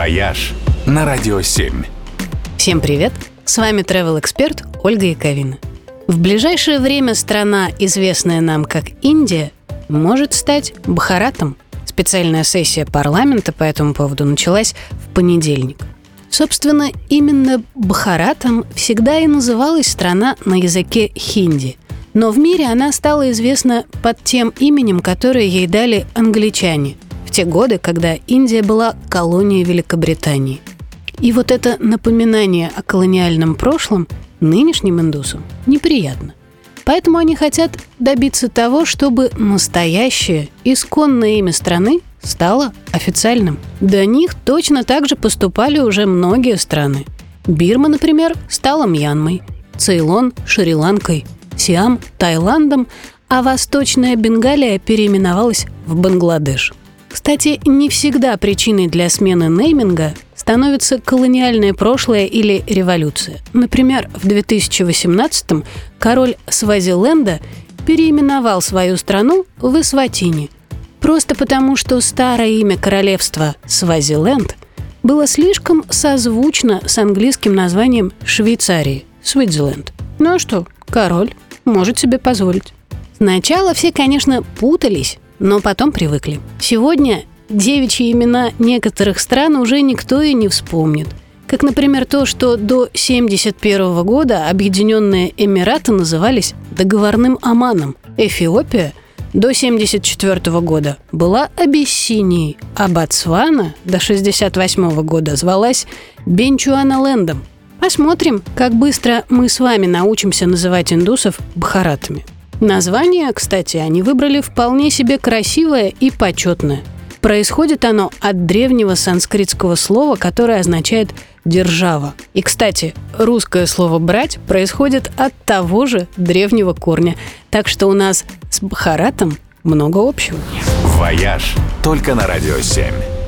«Вояж» на Радио 7. Всем привет! С вами travel эксперт Ольга Яковина. В ближайшее время страна, известная нам как Индия, может стать Бхаратом. Специальная сессия парламента по этому поводу началась в понедельник. Собственно, именно Бхаратом всегда и называлась страна на языке хинди. Но в мире она стала известна под тем именем, которое ей дали англичане – те годы, когда Индия была колонией Великобритании. И вот это напоминание о колониальном прошлом нынешним индусам неприятно. Поэтому они хотят добиться того, чтобы настоящее, исконное имя страны стало официальным. До них точно так же поступали уже многие страны. Бирма, например, стала Мьянмой, Цейлон – Шри-Ланкой, Сиам – Таиландом, а Восточная Бенгалия переименовалась в Бангладеш – кстати, не всегда причиной для смены нейминга становится колониальное прошлое или революция. Например, в 2018-м король Свазиленда переименовал свою страну в Исватини, просто потому что старое имя королевства Свазиленд было слишком созвучно с английским названием Швейцарии – Свитзерленд. Ну а что, король может себе позволить. Сначала все, конечно, путались, но потом привыкли. Сегодня девичьи имена некоторых стран уже никто и не вспомнит. Как, например, то, что до 1971 года Объединенные Эмираты назывались договорным Оманом. Эфиопия до 1974 года была Абиссинией, а Ботсвана до 1968 года звалась Бенчуаналендом. Посмотрим, как быстро мы с вами научимся называть индусов бхаратами. Название, кстати, они выбрали вполне себе красивое и почетное. Происходит оно от древнего санскритского слова, которое означает «держава». И, кстати, русское слово «брать» происходит от того же древнего корня. Так что у нас с Бхаратом много общего. «Вояж» только на «Радио 7».